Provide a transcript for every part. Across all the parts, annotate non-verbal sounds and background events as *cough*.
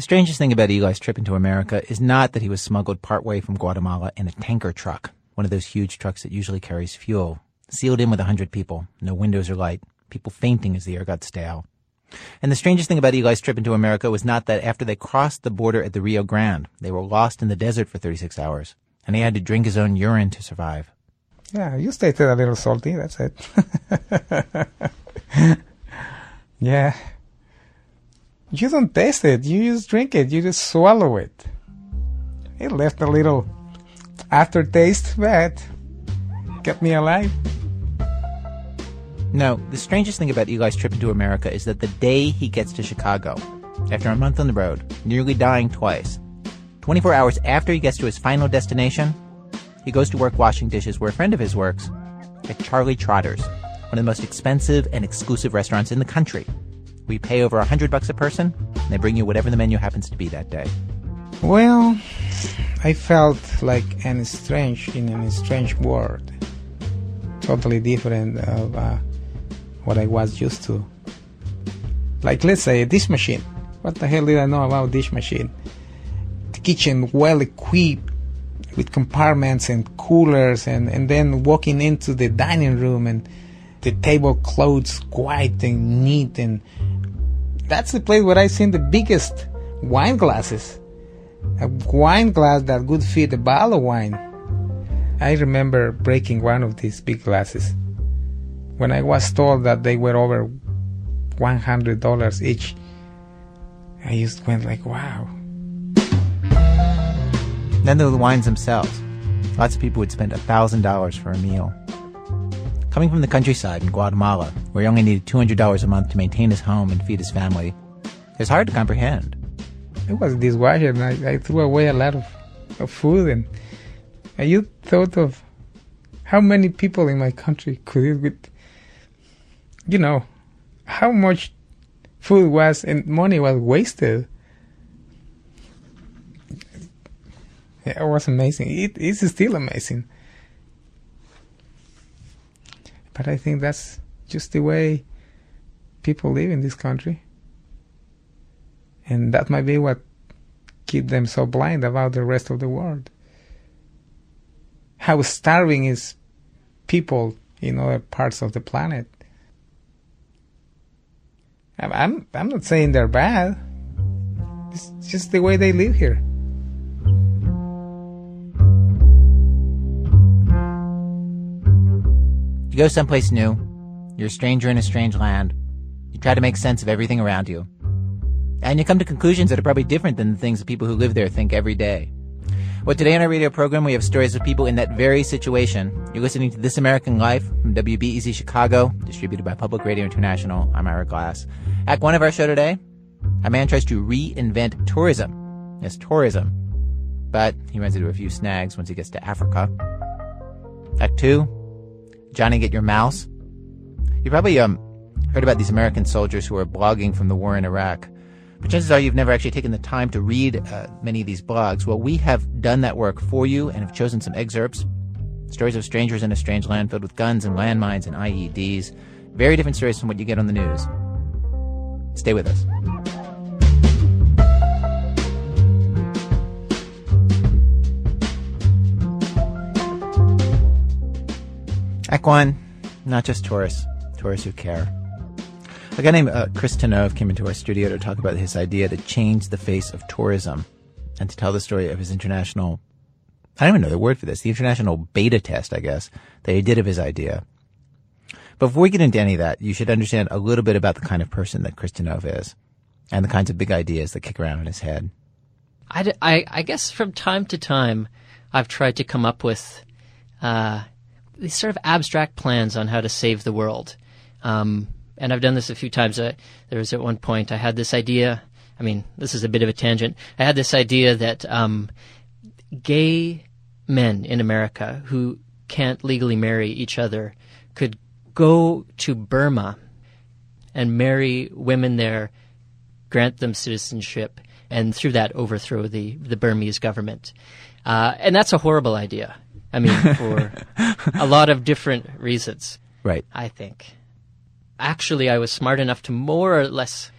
The strangest thing about Eli's trip into America is not that he was smuggled partway from Guatemala in a tanker truck, one of those huge trucks that usually carries fuel, sealed in with a hundred people, no windows or light, people fainting as the air got stale. And the strangest thing about Eli's trip into America was not that after they crossed the border at the Rio Grande, they were lost in the desert for 36 hours, and he had to drink his own urine to survive. Yeah, you tasted a little salty, that's it. *laughs* yeah. You don't taste it, you just drink it, you just swallow it. It left a little aftertaste, but kept me alive. Now, the strangest thing about Eli's trip into America is that the day he gets to Chicago, after a month on the road, nearly dying twice, 24 hours after he gets to his final destination, he goes to work washing dishes where a friend of his works at Charlie Trotter's, one of the most expensive and exclusive restaurants in the country. We pay over a hundred bucks a person, and they bring you whatever the menu happens to be that day. Well, I felt like an strange in an strange world, totally different of uh, what I was used to. Like let's say a dish machine. What the hell did I know about dish machine? The kitchen well equipped with compartments and coolers, and and then walking into the dining room and the tablecloths white and neat and that's the place where I seen the biggest wine glasses. A wine glass that would fit a bottle of wine. I remember breaking one of these big glasses. When I was told that they were over $100 each, I just went like, wow. Then there were the wines themselves. Lots of people would spend $1,000 for a meal. Coming from the countryside in Guatemala, where he only needed $200 a month to maintain his home and feed his family, it's hard to comprehend. It was dishwasher, and I, I threw away a lot of, of food. And, and you thought of how many people in my country could eat with, you know, how much food was and money was wasted. It was amazing. It is still amazing. But I think that's just the way people live in this country. And that might be what keep them so blind about the rest of the world. How starving is people in other parts of the planet. I'm I'm not saying they're bad. It's just the way they live here. You go someplace new, you're a stranger in a strange land, you try to make sense of everything around you. And you come to conclusions that are probably different than the things that people who live there think every day. Well, today on our radio program, we have stories of people in that very situation. You're listening to This American Life from WBEZ Chicago, distributed by Public Radio International. I'm Ira Glass. Act one of our show today, a man tries to reinvent tourism. Yes, tourism. But he runs into a few snags once he gets to Africa. Act two, Johnny Get Your Mouse. You probably um, heard about these American soldiers who are blogging from the war in Iraq. But chances are you've never actually taken the time to read uh, many of these blogs. Well, we have done that work for you and have chosen some excerpts. Stories of strangers in a strange land filled with guns and landmines and IEDs. Very different stories from what you get on the news. Stay with us. One, not just tourists, tourists who care. A guy named uh, Chris Tenove came into our studio to talk about his idea to change the face of tourism and to tell the story of his international, I don't even know the word for this, the international beta test, I guess, that he did of his idea. Before we get into any of that, you should understand a little bit about the kind of person that Chris Tenove is and the kinds of big ideas that kick around in his head. I, I, I guess from time to time, I've tried to come up with uh, these sort of abstract plans on how to save the world. Um, and I've done this a few times. Uh, there was at one point I had this idea. I mean, this is a bit of a tangent. I had this idea that um, gay men in America who can't legally marry each other could go to Burma and marry women there, grant them citizenship, and through that overthrow the, the Burmese government. Uh, and that's a horrible idea. I mean, for a lot of different reasons. Right. I think. Actually, I was smart enough to more or less,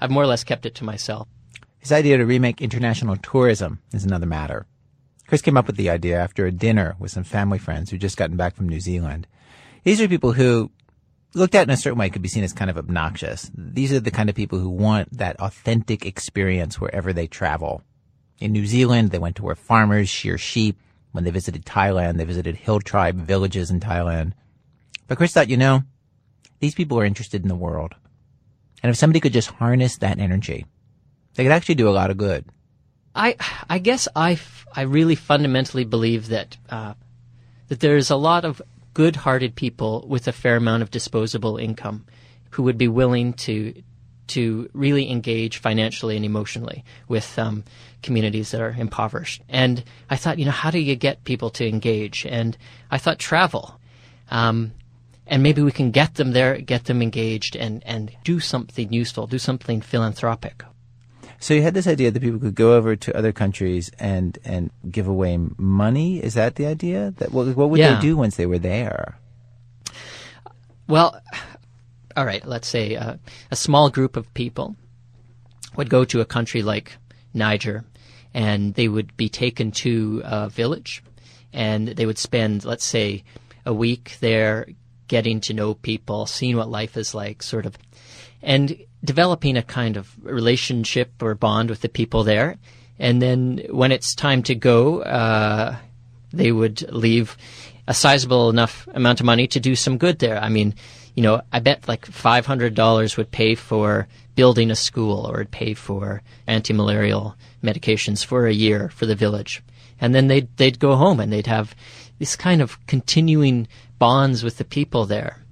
I've more or less kept it to myself. His idea to remake international tourism is another matter. Chris came up with the idea after a dinner with some family friends who'd just gotten back from New Zealand. These are people who, looked at in a certain way, could be seen as kind of obnoxious. These are the kind of people who want that authentic experience wherever they travel. In New Zealand, they went to where farmers shear sheep. When they visited Thailand, they visited hill tribe villages in Thailand. But Chris thought, you know, these people are interested in the world. And if somebody could just harness that energy, they could actually do a lot of good. I I guess I, f- I really fundamentally believe that uh, that there's a lot of good-hearted people with a fair amount of disposable income who would be willing to to really engage financially and emotionally with um, communities that are impoverished. And I thought, you know, how do you get people to engage? And I thought travel. Um, and maybe we can get them there, get them engaged, and, and do something useful, do something philanthropic. So you had this idea that people could go over to other countries and and give away money. Is that the idea? That what, what would Yeah. they do once they were there? Well, all right, let's say uh, a small group of people would go to a country like Niger and they would be taken to a village and they would spend, let's say, a week there getting to know people, seeing what life is like, sort of, and developing a kind of relationship or bond with the people there. And then when it's time to go, uh, they would leave a sizable enough amount of money to do some good there. I mean, you know, I bet like five hundred dollars would pay for building a school or it'd pay for anti-malarial medications for a year for the village, and then they'd they'd go home and they'd have this kind of continuing bonds with the people there.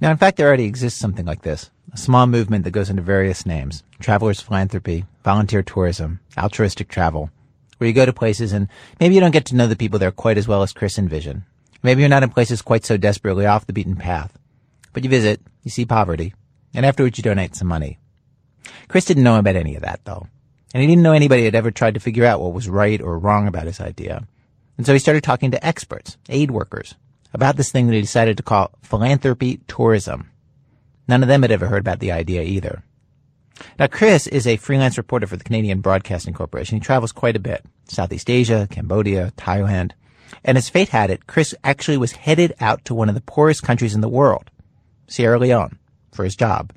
Now, in fact, there already exists something like this. A small movement that goes under various names. Travelers philanthropy, volunteer tourism, altruistic travel. Where you go to places and maybe you don't get to know the people there quite as well as Chris envisioned. Maybe you're not in places quite so desperately off the beaten path. But you visit, you see poverty, and afterwards you donate some money. Chris didn't know about any of that though. And he didn't know anybody had ever tried to figure out what was right or wrong about his idea. And so he started talking to experts, aid workers, about this thing that he decided to call philanthropy tourism. None of them had ever heard about the idea either. Now, Chris is a freelance reporter for the Canadian Broadcasting Corporation. He travels quite a bit. Southeast Asia, Cambodia, Thailand. And as fate had it, Chris actually was headed out to one of the poorest countries in the world, Sierra Leone, for his job.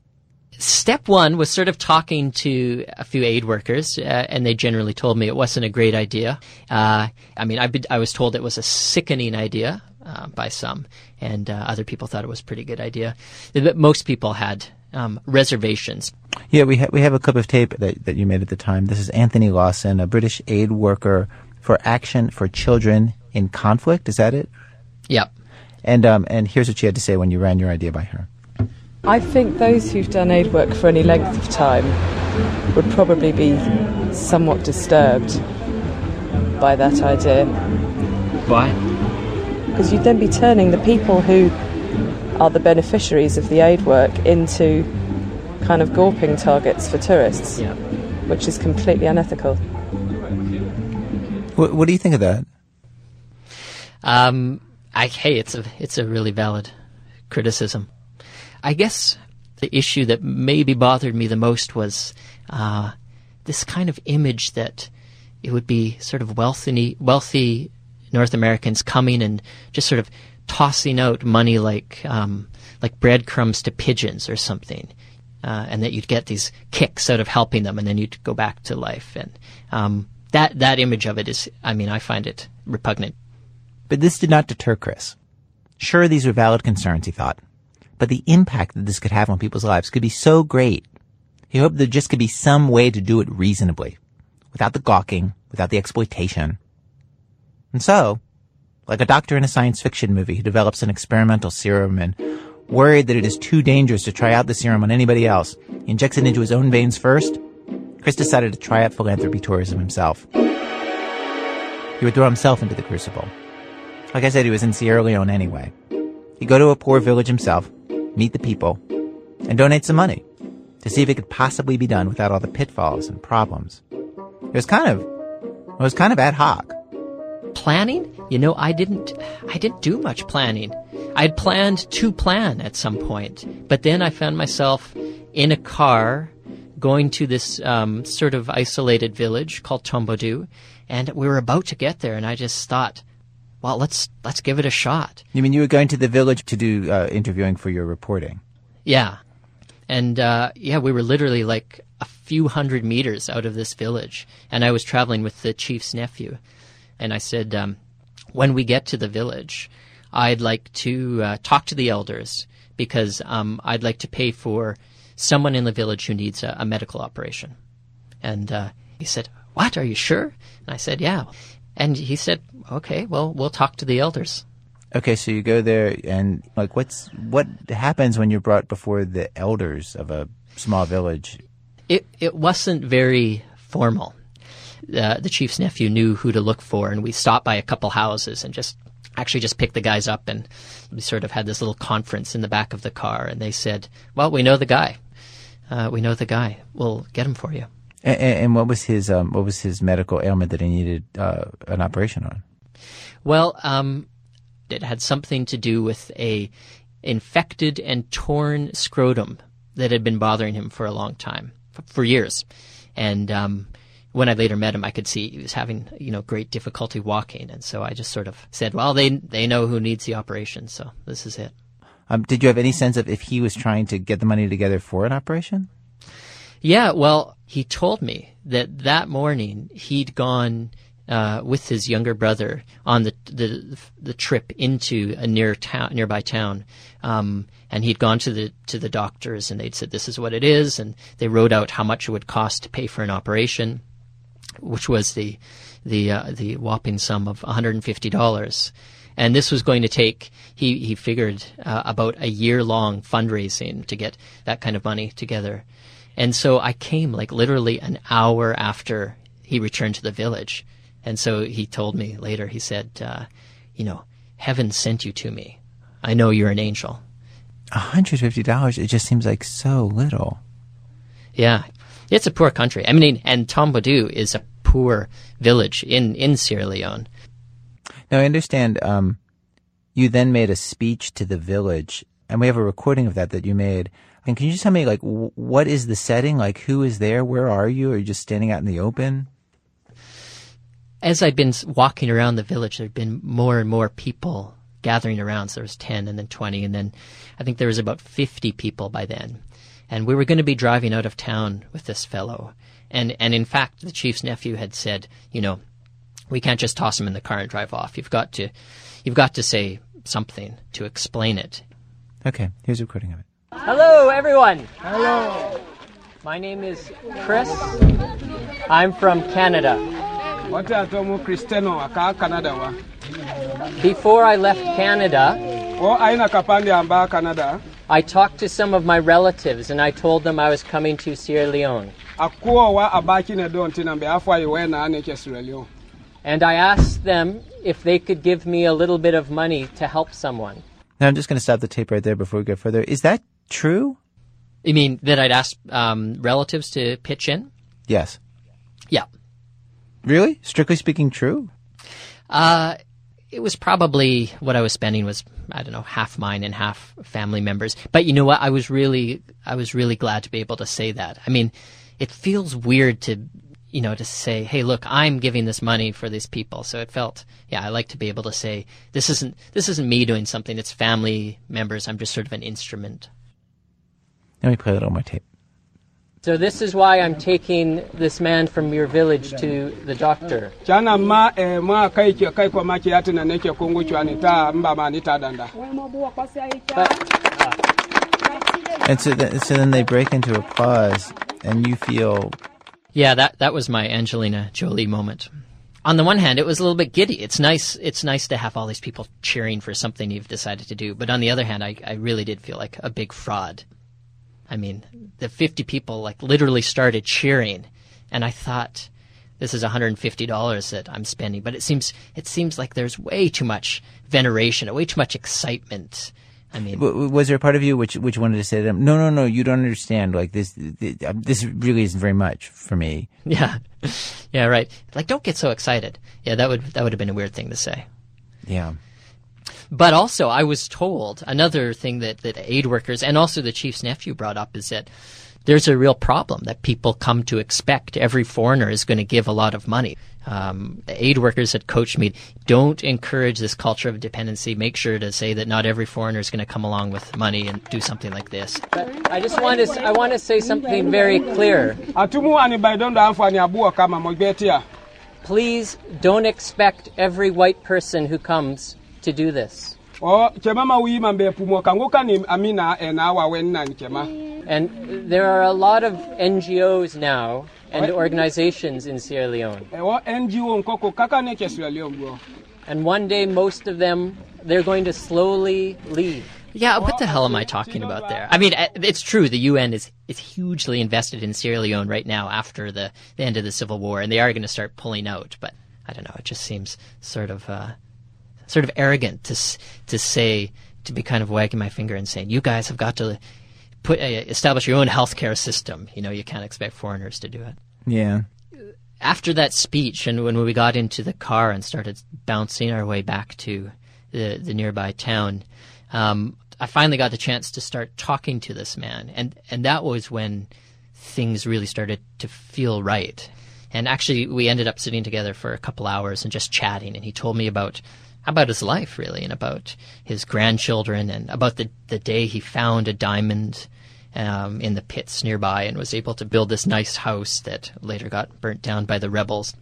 Step one was sort of talking to a few aid workers, uh, and they generally told me it wasn't a great idea. Uh, I mean, I've been, I was told it was a sickening idea uh, by some, and uh, other people thought it was a pretty good idea. But most people had um, reservations. Yeah, we, ha- we have a clip of tape that, that you made at the time. This is Anthony Lawson, a British aid worker for Action for Children in Conflict. Is that it? Yep. And, um, and here's what she had to say when you ran your idea by her. I think those who've done aid work for any length of time would probably be somewhat disturbed by that idea. Why? Because you'd then be turning the people who are the beneficiaries of the aid work into kind of gawping targets for tourists, Yeah. which is completely unethical. What, what do you think of that? Um, I, hey, it's a it's a really valid criticism. I guess the issue that maybe bothered me the most was uh, this kind of image that it would be sort of wealthy wealthy North Americans coming and just sort of tossing out money like um, like breadcrumbs to pigeons or something. Uh, and that you'd get these kicks out of helping them, and then you'd go back to life. And um, that that image of it is, I mean, I find it repugnant. But this did not deter Chris. Sure, these were valid concerns, he thought. But the impact that this could have on people's lives could be so great. He hoped there just could be some way to do it reasonably, without the gawking, without the exploitation. And so, like a doctor in a science fiction movie who develops an experimental serum and worried that it is too dangerous to try out the serum on anybody else, he injects it into his own veins first, Chris decided to try out philanthropy tourism himself. He would throw himself into the crucible. Like I said, he was in Sierra Leone anyway. He'd go to a poor village himself, meet the people, and donate some money to see if it could possibly be done without all the pitfalls and problems. It was kind of, it was kind of ad hoc. planning you know i didn't i didn't do much planning i'd planned to plan at some point but then i found myself in a car going to this um, sort of isolated village called Tombodu, and we were about to get there, and I just thought, well, let's let's give it a shot. You mean you were going to the village to do uh, interviewing for your reporting? Yeah, and uh, yeah, we were literally like a few hundred meters out of this village, and I was traveling with the chief's nephew, and I said, um, when we get to the village, I'd like to uh, talk to the elders because um, I'd like to pay for someone in the village who needs a, a medical operation. And uh, he said, What? Are you sure? And I said, Yeah. And he said, Okay, well, we'll talk to the elders. Okay, so you go there, and like, what's what happens when you're brought before the elders of a small village? It it wasn't very formal. Uh, the chief's nephew knew who to look for, and we stopped by a couple houses and just actually just picked the guys up, and we sort of had this little conference in the back of the car, and they said, "Well, we know the guy. Uh, we know the guy. We'll get him for you." And, and what was his um, what was his medical ailment that he needed uh, an operation on? Well, um, it had something to do with a infected and torn scrotum that had been bothering him for a long time, for years, and um, when I later met him, I could see he was having you know great difficulty walking, and so I just sort of said, "Well, they they know who needs the operation, so this is it." Um, did you have any sense of if he was trying to get the money together for an operation? Yeah, well, he told me that that morning he'd gone uh, with his younger brother on the, the the trip into a near town, nearby town, um, and he'd gone to the to the doctors, and they'd said this is what it is, and they wrote out how much it would cost to pay for an operation which was the the uh, the whopping sum of $150. And this was going to take, he, he figured, uh, about a year long fundraising to get that kind of money together. And so I came like literally an hour after he returned to the village. And so he told me later, he said, uh, you know, heaven sent you to me. I know you're an angel. $150, it just seems like so little. Yeah. It's a poor country. I mean, and Tombodu is a poor village in, in Sierra Leone. Now, I understand um, you then made a speech to the village, and we have a recording of that that you made. And can you just tell me, like, w- what is the setting? Like, who is there? Where are you? Are you just standing out in the open? As I'd been walking around the village, there'd been more and more people gathering around. So there was 10 and then 20, and then I think there was about 50 people by then and we were going to be driving out of town with this fellow. And and in fact, the chief's nephew had said, you know, we can't just toss him in the car and drive off. You've got to, you've got to say something to explain it. Okay, here's a recording of it. Hello, everyone. Hello. My name is Chris. I'm from Canada. Before I left Canada, I talked to some of my relatives and I told them I was coming to Sierra Leone. And I asked them if they could give me a little bit of money to help someone. Now, I'm just going to stop the tape right there before we go further. Is that true? You mean that I'd ask um, relatives to pitch in? Yes. Yeah. Really? Strictly speaking, true? Uh, it was probably what I was spending was I don't know half mine and half family members. But you know what? I was really I was really glad to be able to say that. I mean, it feels weird to you know to say, hey, look, I'm giving this money for these people. So it felt yeah, I like to be able to say this isn't this isn't me doing something. It's family members. I'm just sort of an instrument. Let me play that on my tape. So this is why I'm taking this man from your village to the doctor. And so, th- so then they break into applause, and you feel. Yeah, that that was my Angelina Jolie moment. On the one hand, it was a little bit giddy. It's nice. It's nice to have all these people cheering for something you've decided to do. But on the other hand, I, I really did feel like a big fraud. I mean, the 50 people like literally started cheering, and I thought, this is $150 that I'm spending. But it seems it seems like there's way too much veneration, way too much excitement. I mean, was there a part of you which which wanted to say to them, "No, no, no, you don't understand. Like this, um, this really isn't very much for me." *laughs* Yeah, yeah, right. Like, don't get so excited. Yeah, that would that would have been a weird thing to say. Yeah. But also, I was told another thing that, that aid workers and also the chief's nephew brought up is that there's a real problem that people come to expect every foreigner is going to give a lot of money. Um, aid workers had coached me, don't encourage this culture of dependency. Make sure to say that not every foreigner is going to come along with money and do something like this. But I just want to, I want to say something very clear. Please don't expect every white person who comes to do this. And there are a lot of NGOs now and organizations in Sierra Leone. And one day, most of them, they're going to slowly leave. Yeah, what the hell am I talking about there? I mean, uh, it's true. The UN is is hugely invested in Sierra Leone right now after the, the end of the civil war, and they are going to start pulling out. But I don't know. It just seems sort of uh, sort of arrogant to to say to be kind of wagging my finger and saying, "You guys have got to put uh, establish your own healthcare system. You know, you can't expect foreigners to do it. Yeah. After that speech, and when we got into the car and started bouncing our way back to the the nearby town, um, I finally got the chance to start talking to this man, and and that was when things really started to feel right. And actually, we ended up sitting together for a couple hours and just chatting, and he told me about about his life really and about his grandchildren and about the, the day he found a diamond um, in the pits nearby and was able to build this nice house that later got burnt down by the rebels.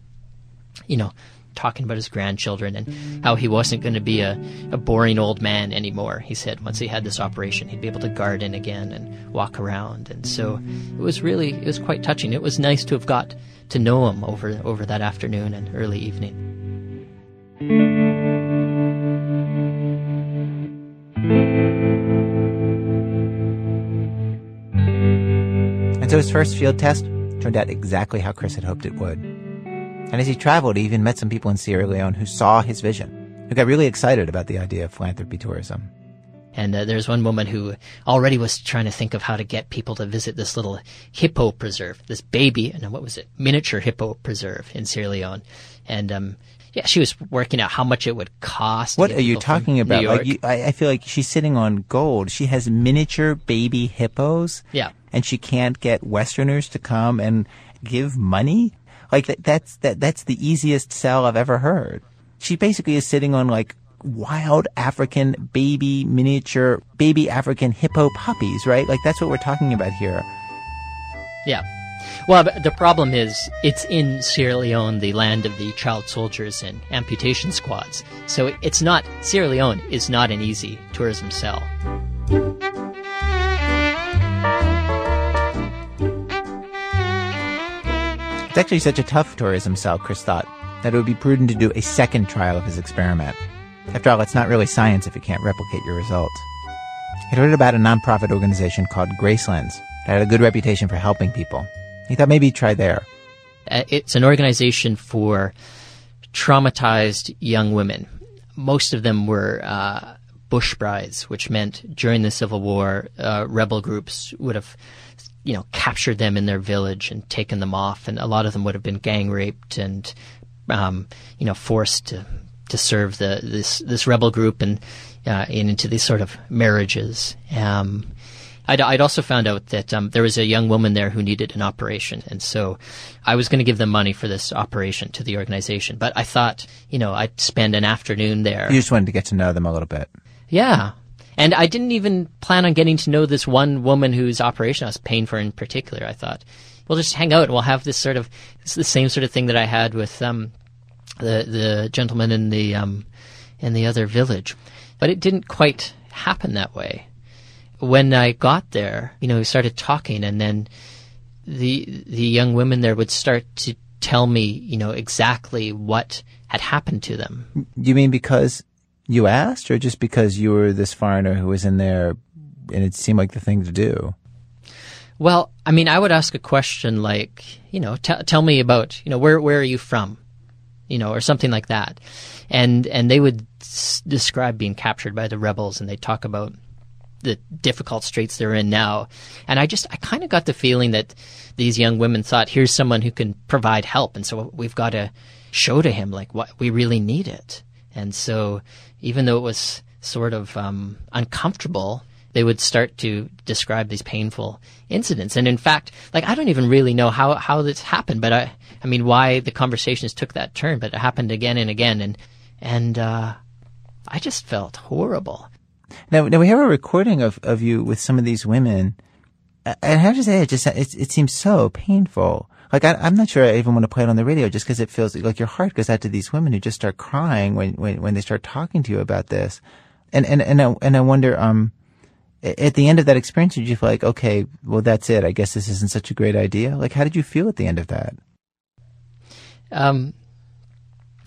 You know, talking about his grandchildren and how he wasn't going to be a, a boring old man anymore. He said once he had this operation, he'd be able to garden again and walk around. And so it was really, it was quite touching. It was nice to have got to know him over, over that afternoon and early evening. His first field test turned out exactly how Chris had hoped it would. And as he traveled, he even met some people in Sierra Leone who saw his vision, who got really excited about the idea of philanthropy tourism. And uh, there's one woman who already was trying to think of how to get people to visit this little hippo preserve, this baby, and what was it, miniature hippo preserve in Sierra Leone. And um, yeah, she was working out how much it would cost. What are you talking about? Like, you, I, I, feel like she's sitting on gold. She has miniature baby hippos. Yeah and she can't get Westerners to come and give money? Like that, that's that that's the easiest sell I've ever heard. She basically is sitting on like wild African baby miniature baby African hippo puppies, right? Like that's what we're talking about here. Yeah. Well, the problem is it's in Sierra Leone, the land of the child soldiers and amputation squads. So it's not Sierra Leone is not an easy tourism sell. It's actually such a tough tourism sell, Chris thought, that it would be prudent to do a second trial of his experiment. After all, it's not really science if you can't replicate your results. He'd heard about a nonprofit organization called Gracelands that had a good reputation for helping people. He thought maybe he'd try there. Uh, it's an organization for traumatized young women. Most of them were uh, bush brides, which meant during the Civil War, uh, rebel groups would have you know, captured them in their village and taken them off, and a lot of them would have been gang raped and, um, you know, forced to to serve the this this rebel group and uh, into these sort of marriages. Um, I'd, I'd, also found out that um, there was a young woman there who needed an operation, and so I was going to give them money for this operation to the organization. But I thought, you know, I'd spend an afternoon there. You just wanted to get to know them a little bit. Yeah, and I didn't even plan on getting to know this one woman whose operation I was paying for in particular. I thought, we'll just hang out and we'll have this sort of, it's the same sort of thing that I had with um, the the gentleman in the um, in the other village. But it didn't quite happen that way. When I got there, you know, we started talking, and then the the young women there would start to tell me, you know, exactly what had happened to them. You mean because you asked, or just because you were this foreigner who was in there and it seemed like the thing to do? Well, I mean, I would ask a question like, you know, t- tell me about, you know, where where are you from, you know, or something like that, and and they would s- describe being captured by the rebels, and they talk about the difficult straits they're in now, and I just I kind of got the feeling that these young women thought, here's someone who can provide help, and so we've got to show to him like what we really need it, and so even though it was sort of um, uncomfortable, they would start to describe these painful incidents. And in fact, like I don't even really know how how this happened, but I I mean why the conversations took that turn, but it happened again and again, and and uh, I just felt horrible. Now, now we have a recording of, of you with some of these women, and I have to say, it just it, it seems so painful. Like I, am not sure I even want to play it on the radio, just because it feels like your heart goes out to these women who just start crying when, when, when they start talking to you about this, and and and I, and I wonder, um, at the end of that experience, did you feel like, okay, well, that's it. I guess this isn't such a great idea. Like, how did you feel at the end of that? Um,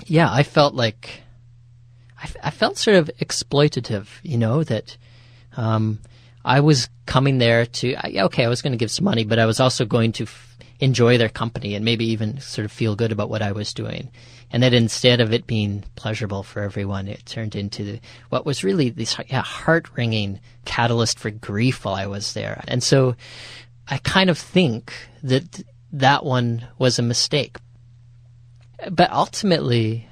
yeah, I felt like I, I felt sort of exploitative, you know, that um, I was coming there to, okay, I was going to give some money, but I was also going to enjoy their company and maybe even sort of feel good about what I was doing. And that instead of it being pleasurable for everyone, it turned into what was really this yeah, heart wringing catalyst for grief while I was there. And so I kind of think that that one was a mistake. But ultimately,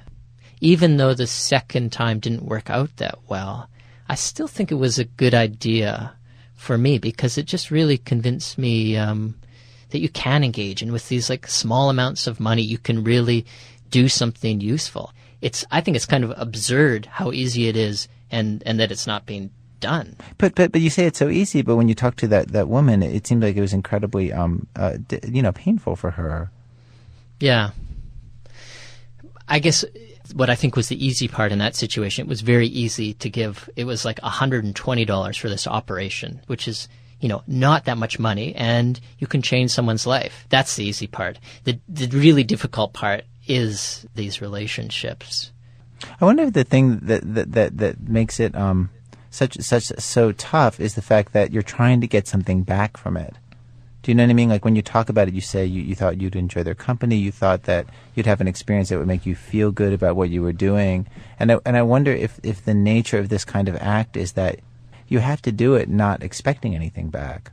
even though the second time didn't work out that well, I still think it was a good idea for me because it just really convinced me um, that you can engage, and with these like small amounts of money, you can really do something useful. It's I think it's kind of absurd how easy it is, and and that it's not being done. But but but you say it's so easy, but when you talk to that that woman, it seemed like it was incredibly um uh, d- you know painful for her. Yeah. I guess what I think was the easy part in that situation. It was very easy to give. It was like $120 for this operation, which is, you know, not that much money and you can change someone's life. That's the easy part. The, the really difficult part is these relationships. I wonder if the thing that, that, that, that makes it, um, such, such, so tough is the fact that you're trying to get something back from it. Do you know what I mean? Like when you talk about it, you say you, you thought you'd enjoy their company. You thought that you'd have an experience that would make you feel good about what you were doing. And I, and I wonder if, if the nature of this kind of act is that you have to do it not expecting anything back.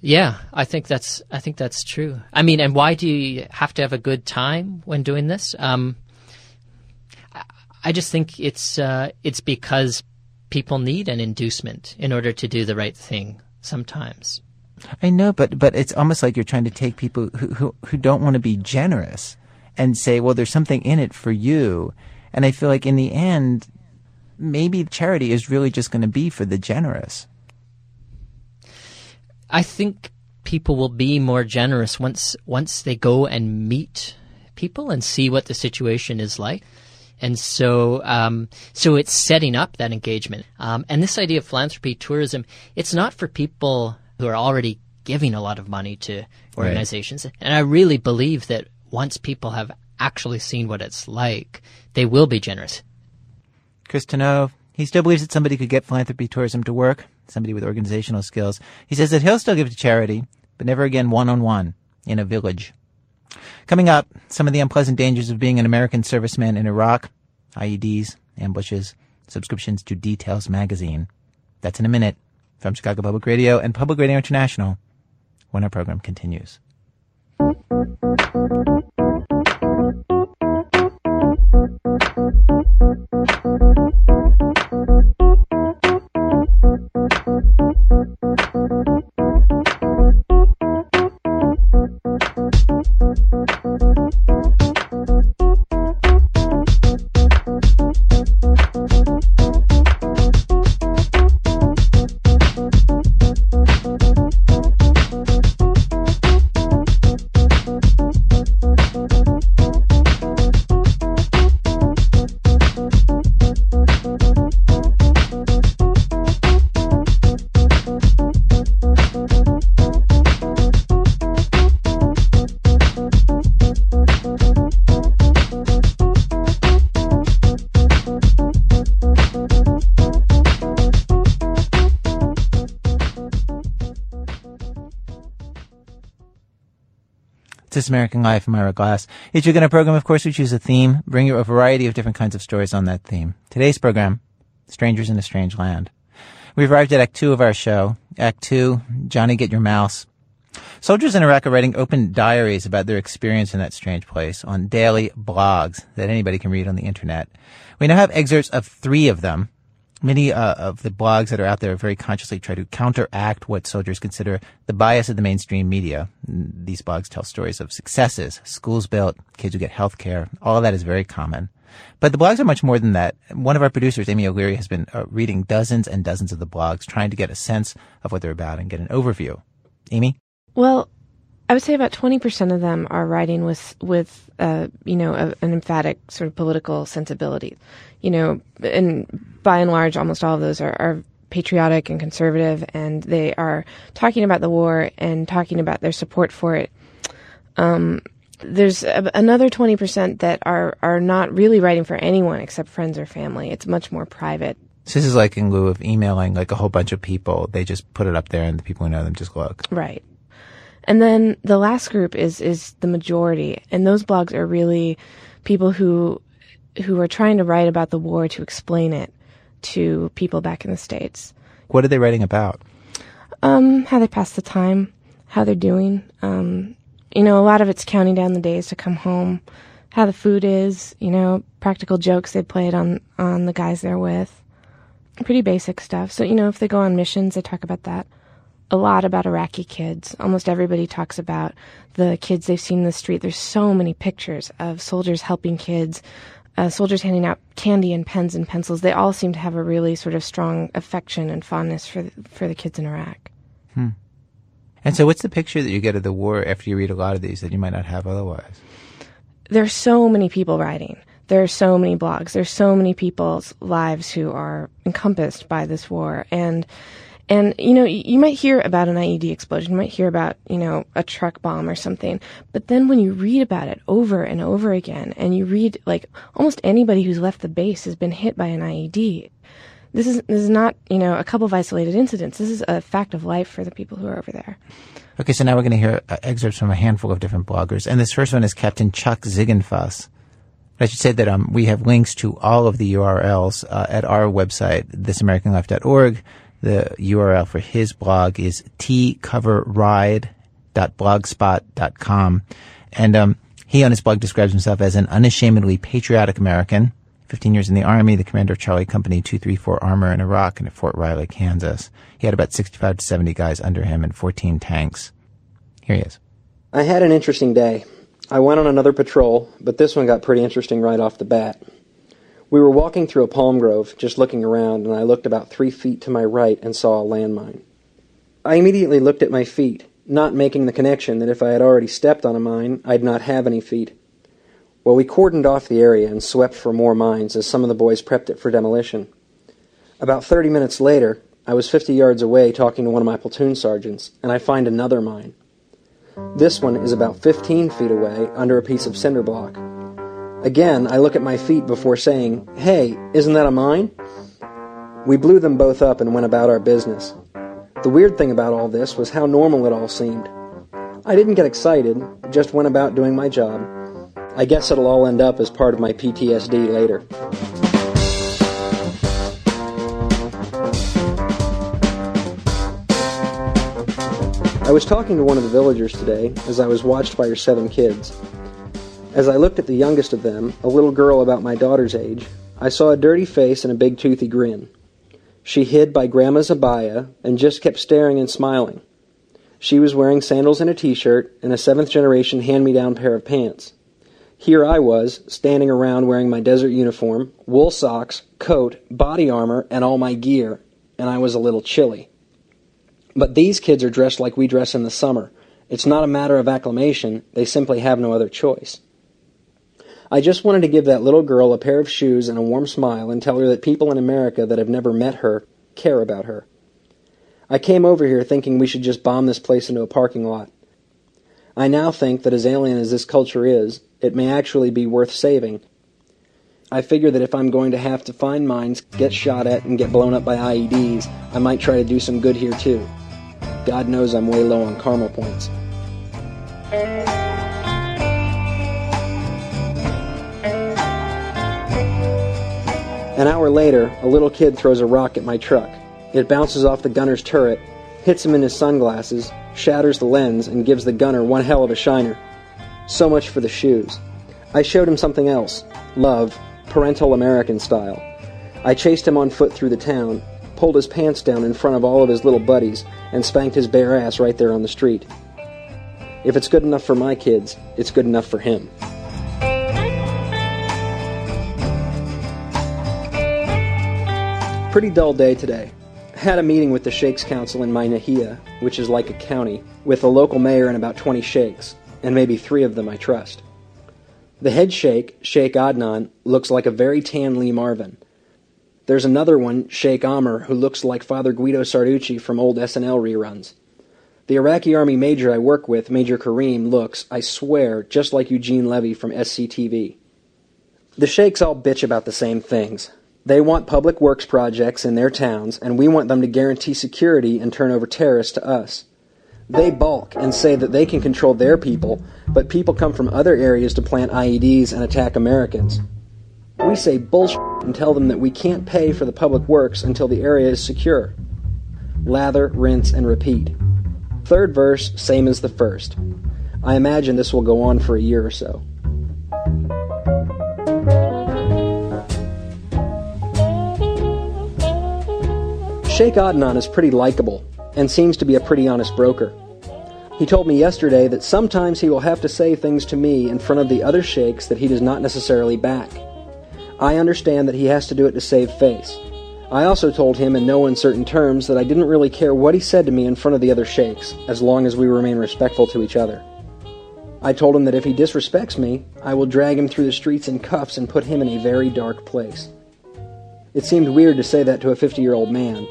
Yeah, I think that's I think that's true. I mean, and why do you have to have a good time when doing this? Um, I just think it's uh, it's because people need an inducement in order to do the right thing sometimes. I know, but but it's almost like you're trying to take people who who, who don't want to be generous and say, well, there's something in it for you. And I feel like in the end, maybe charity is really just going to be for the generous. I think people will be more generous once once they go and meet people and see what the situation is like. And so, um, so it's setting up that engagement. Um, and this idea of philanthropy tourism, it's not for people who are already giving a lot of money to organizations. Right. And I really believe that once people have actually seen what it's like, they will be generous. Chris Tenove, he still believes that somebody could get philanthropy tourism to work, somebody with organizational skills. He says that he'll still give to charity, but never again one on one in a village. Coming up, some of the unpleasant dangers of being an American serviceman in Iraq, IEDs, ambushes, subscriptions to Details magazine. That's in a minute from Chicago Public Radio and Public Radio International when our program continues. This American Life, I'm Ira Glass. Each week in our program, of course, we choose a theme, bring you a variety of different kinds of stories on that theme. Today's program, Strangers in a Strange Land. We've arrived at Act Two of our show. Act Two, Johnny Get Your Mouse. Soldiers in Iraq are writing open diaries about their experience in that strange place on daily blogs that anybody can read on the internet. We now have excerpts of three of them. Many uh, of the blogs that are out there very consciously try to counteract what soldiers consider the bias of the mainstream media. These blogs tell stories of successes, schools built, kids who get health care. All of that is very common. But the blogs are much more than that. One of our producers, Amy O'Leary, has been uh, reading dozens and dozens of the blogs, trying to get a sense of what they're about and get an overview. Amy? Well, I would say about 20% of them are writing with, with uh, you know, a, an emphatic sort of political sensibility. You know, and by and large, almost all of those are, are patriotic and conservative, and they are talking about the war and talking about their support for it. Um, there's a, another 20% that are, are not really writing for anyone except friends or family. It's much more private. So this is like in lieu of emailing like a whole bunch of people, they just put it up there and the people who know them just look. Right. And then the last group is is the majority, and those blogs are really people who who are trying to write about the war to explain it to people back in the states. What are they writing about? Um, how they pass the time, how they're doing. Um, you know, a lot of it's counting down the days to come home, how the food is. You know, practical jokes they played on on the guys they're with. Pretty basic stuff. So you know, if they go on missions, they talk about that a lot about Iraqi kids. Almost everybody talks about the kids they've seen in the street. There's so many pictures of soldiers helping kids, uh, soldiers handing out candy and pens and pencils. They all seem to have a really sort of strong affection and fondness for the, for the kids in Iraq. Hmm. And so, what's the picture that you get of the war after you read a lot of these that you might not have otherwise? There's so many people writing. There are so many blogs. There's so many people's lives who are encompassed by this war, and and, you know, you might hear about an IED explosion, you might hear about, you know, a truck bomb or something, but then when you read about it over and over again, and you read, like, almost anybody who's left the base has been hit by an IED. This is, this is not, you know, a couple of isolated incidents. This is a fact of life for the people who are over there. Okay, so now we're going to hear uh, excerpts from a handful of different bloggers. And this first one is Captain Chuck Ziegenfuss. I should say that um, we have links to all of the URLs uh, at our website, thisamericanlife.org. The URL for his blog is tcoverride.blogspot.com. And um, he on his blog describes himself as an unashamedly patriotic American. 15 years in the Army, the commander of Charlie Company 234 Armor in Iraq and at Fort Riley, Kansas. He had about 65 to 70 guys under him and 14 tanks. Here he is. I had an interesting day. I went on another patrol, but this one got pretty interesting right off the bat. We were walking through a palm grove, just looking around, and I looked about three feet to my right and saw a landmine. I immediately looked at my feet, not making the connection that if I had already stepped on a mine, I'd not have any feet. Well, we cordoned off the area and swept for more mines as some of the boys prepped it for demolition. About 30 minutes later, I was 50 yards away talking to one of my platoon sergeants, and I find another mine. This one is about 15 feet away under a piece of cinder block. Again, I look at my feet before saying, Hey, isn't that a mine? We blew them both up and went about our business. The weird thing about all this was how normal it all seemed. I didn't get excited, just went about doing my job. I guess it'll all end up as part of my PTSD later. I was talking to one of the villagers today as I was watched by her seven kids. As I looked at the youngest of them, a little girl about my daughter's age, I saw a dirty face and a big toothy grin. She hid by Grandma's abaya and just kept staring and smiling. She was wearing sandals and a t-shirt and a seventh generation hand-me-down pair of pants. Here I was, standing around wearing my desert uniform, wool socks, coat, body armor, and all my gear, and I was a little chilly. But these kids are dressed like we dress in the summer. It's not a matter of acclimation, they simply have no other choice. I just wanted to give that little girl a pair of shoes and a warm smile and tell her that people in America that have never met her care about her. I came over here thinking we should just bomb this place into a parking lot. I now think that as alien as this culture is, it may actually be worth saving. I figure that if I'm going to have to find mines, get shot at, and get blown up by IEDs, I might try to do some good here too. God knows I'm way low on karma points. An hour later, a little kid throws a rock at my truck. It bounces off the gunner's turret, hits him in his sunglasses, shatters the lens, and gives the gunner one hell of a shiner. So much for the shoes. I showed him something else love, parental American style. I chased him on foot through the town, pulled his pants down in front of all of his little buddies, and spanked his bare ass right there on the street. If it's good enough for my kids, it's good enough for him. Pretty dull day today. Had a meeting with the Sheikhs Council in my Nahia, which is like a county, with a local mayor and about 20 sheikhs, and maybe three of them I trust. The head sheikh, Sheikh Adnan, looks like a very tan Lee Marvin. There's another one, Sheikh Amr, who looks like Father Guido Sarducci from old SNL reruns. The Iraqi army major I work with, Major Kareem, looks, I swear, just like Eugene Levy from SCTV. The sheikhs all bitch about the same things. They want public works projects in their towns, and we want them to guarantee security and turn over terrorists to us. They balk and say that they can control their people, but people come from other areas to plant IEDs and attack Americans. We say bullshit and tell them that we can't pay for the public works until the area is secure. Lather, rinse, and repeat. Third verse, same as the first. I imagine this will go on for a year or so. Sheikh Adnan is pretty likable and seems to be a pretty honest broker. He told me yesterday that sometimes he will have to say things to me in front of the other sheikhs that he does not necessarily back. I understand that he has to do it to save face. I also told him in no uncertain terms that I didn't really care what he said to me in front of the other sheikhs, as long as we remain respectful to each other. I told him that if he disrespects me, I will drag him through the streets in cuffs and put him in a very dark place. It seemed weird to say that to a 50 year old man,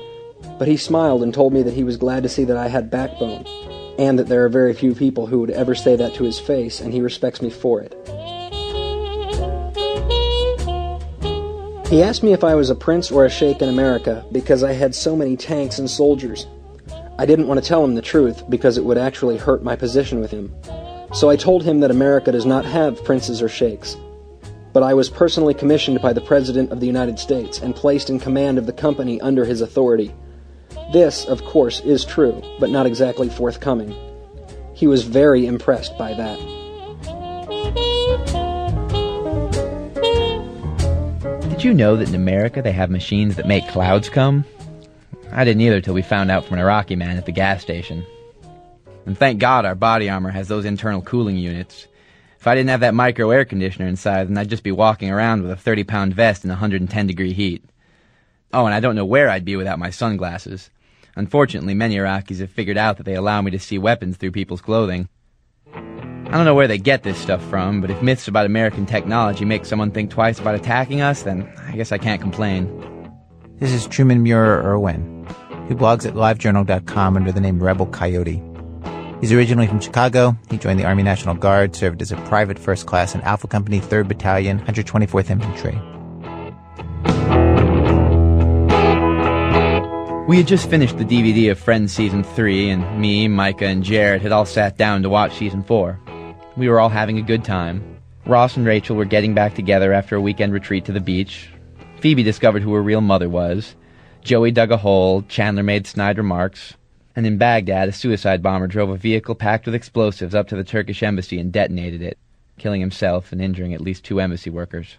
but he smiled and told me that he was glad to see that I had backbone, and that there are very few people who would ever say that to his face, and he respects me for it. He asked me if I was a prince or a sheikh in America because I had so many tanks and soldiers. I didn't want to tell him the truth because it would actually hurt my position with him. So I told him that America does not have princes or sheikhs. But I was personally commissioned by the President of the United States and placed in command of the company under his authority. This, of course, is true, but not exactly forthcoming. He was very impressed by that. Did you know that in America they have machines that make clouds come? I didn't either till we found out from an Iraqi man at the gas station. And thank God our body armor has those internal cooling units. If I didn't have that micro air conditioner inside, then I'd just be walking around with a 30 pound vest in 110 degree heat. Oh, and I don't know where I'd be without my sunglasses. Unfortunately, many Iraqis have figured out that they allow me to see weapons through people's clothing. I don't know where they get this stuff from, but if myths about American technology make someone think twice about attacking us, then I guess I can't complain. This is Truman Muir Irwin, who blogs at livejournal.com under the name Rebel Coyote. He's originally from Chicago. He joined the Army National Guard, served as a private first class in Alpha Company, 3rd Battalion, 124th Infantry. We had just finished the DVD of Friends Season 3, and me, Micah, and Jared had all sat down to watch Season 4. We were all having a good time. Ross and Rachel were getting back together after a weekend retreat to the beach. Phoebe discovered who her real mother was. Joey dug a hole. Chandler made snide remarks. And in Baghdad, a suicide bomber drove a vehicle packed with explosives up to the Turkish embassy and detonated it, killing himself and injuring at least two embassy workers.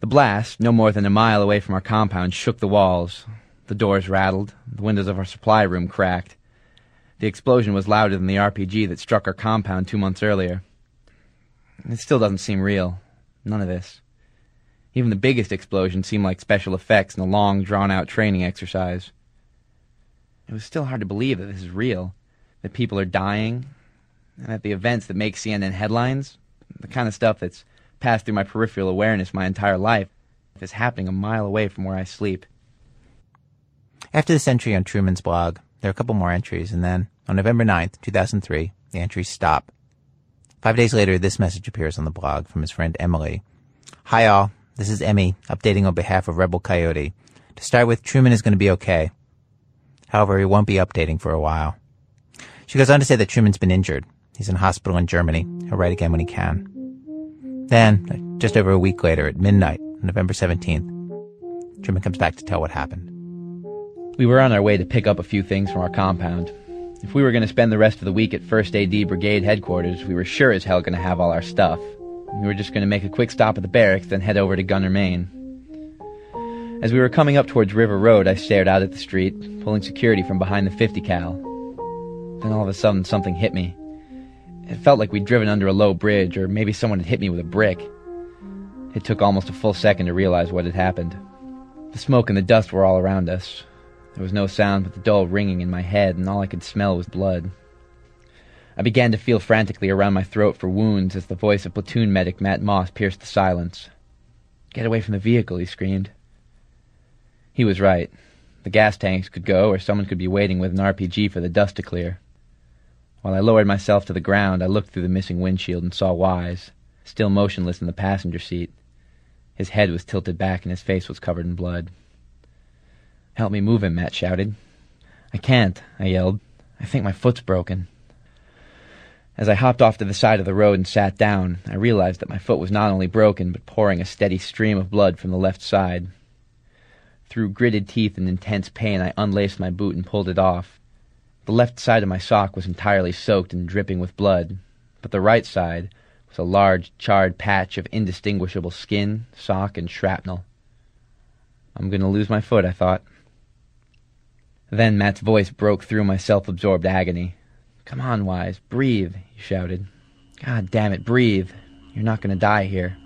The blast, no more than a mile away from our compound, shook the walls. The doors rattled. The windows of our supply room cracked. The explosion was louder than the RPG that struck our compound two months earlier. It still doesn't seem real. None of this. Even the biggest explosion seemed like special effects in a long, drawn out training exercise. It was still hard to believe that this is real, that people are dying, and that the events that make CNN headlines, the kind of stuff that's passed through my peripheral awareness my entire life, is happening a mile away from where I sleep. After this entry on Truman's blog, there are a couple more entries, and then on November 9th, 2003, the entries stop. Five days later, this message appears on the blog from his friend Emily. Hi all, this is Emmy, updating on behalf of Rebel Coyote. To start with, Truman is going to be okay. However, he won't be updating for a while. She goes on to say that Truman's been injured. He's in hospital in Germany. He'll write again when he can. Then, just over a week later, at midnight, November 17th, Truman comes back to tell what happened. We were on our way to pick up a few things from our compound. If we were going to spend the rest of the week at 1st AD Brigade headquarters, we were sure as hell going to have all our stuff. We were just going to make a quick stop at the barracks, then head over to Gunner, Maine. As we were coming up towards River Road, I stared out at the street, pulling security from behind the 50 cal. Then all of a sudden, something hit me. It felt like we'd driven under a low bridge, or maybe someone had hit me with a brick. It took almost a full second to realize what had happened. The smoke and the dust were all around us. There was no sound but the dull ringing in my head, and all I could smell was blood. I began to feel frantically around my throat for wounds as the voice of platoon medic Matt Moss pierced the silence. Get away from the vehicle, he screamed. He was right. The gas tanks could go, or someone could be waiting with an RPG for the dust to clear. While I lowered myself to the ground, I looked through the missing windshield and saw Wise, still motionless in the passenger seat. His head was tilted back and his face was covered in blood. Help me move him, Matt shouted. I can't, I yelled. I think my foot's broken. As I hopped off to the side of the road and sat down, I realized that my foot was not only broken, but pouring a steady stream of blood from the left side. Through gritted teeth and intense pain, I unlaced my boot and pulled it off. The left side of my sock was entirely soaked and dripping with blood, but the right side was a large, charred patch of indistinguishable skin, sock, and shrapnel. I'm going to lose my foot, I thought. Then Matt's voice broke through my self absorbed agony. Come on, Wise, breathe, he shouted. God damn it, breathe. You're not going to die here.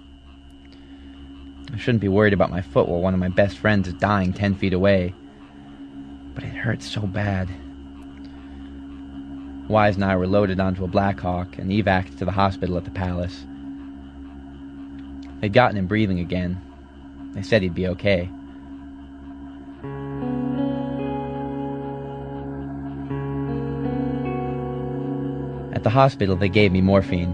I shouldn't be worried about my foot while one of my best friends is dying ten feet away. But it hurts so bad. Wise and I were loaded onto a Blackhawk and evac'd to the hospital at the palace. They'd gotten him breathing again. They said he'd be okay. At the hospital, they gave me morphine.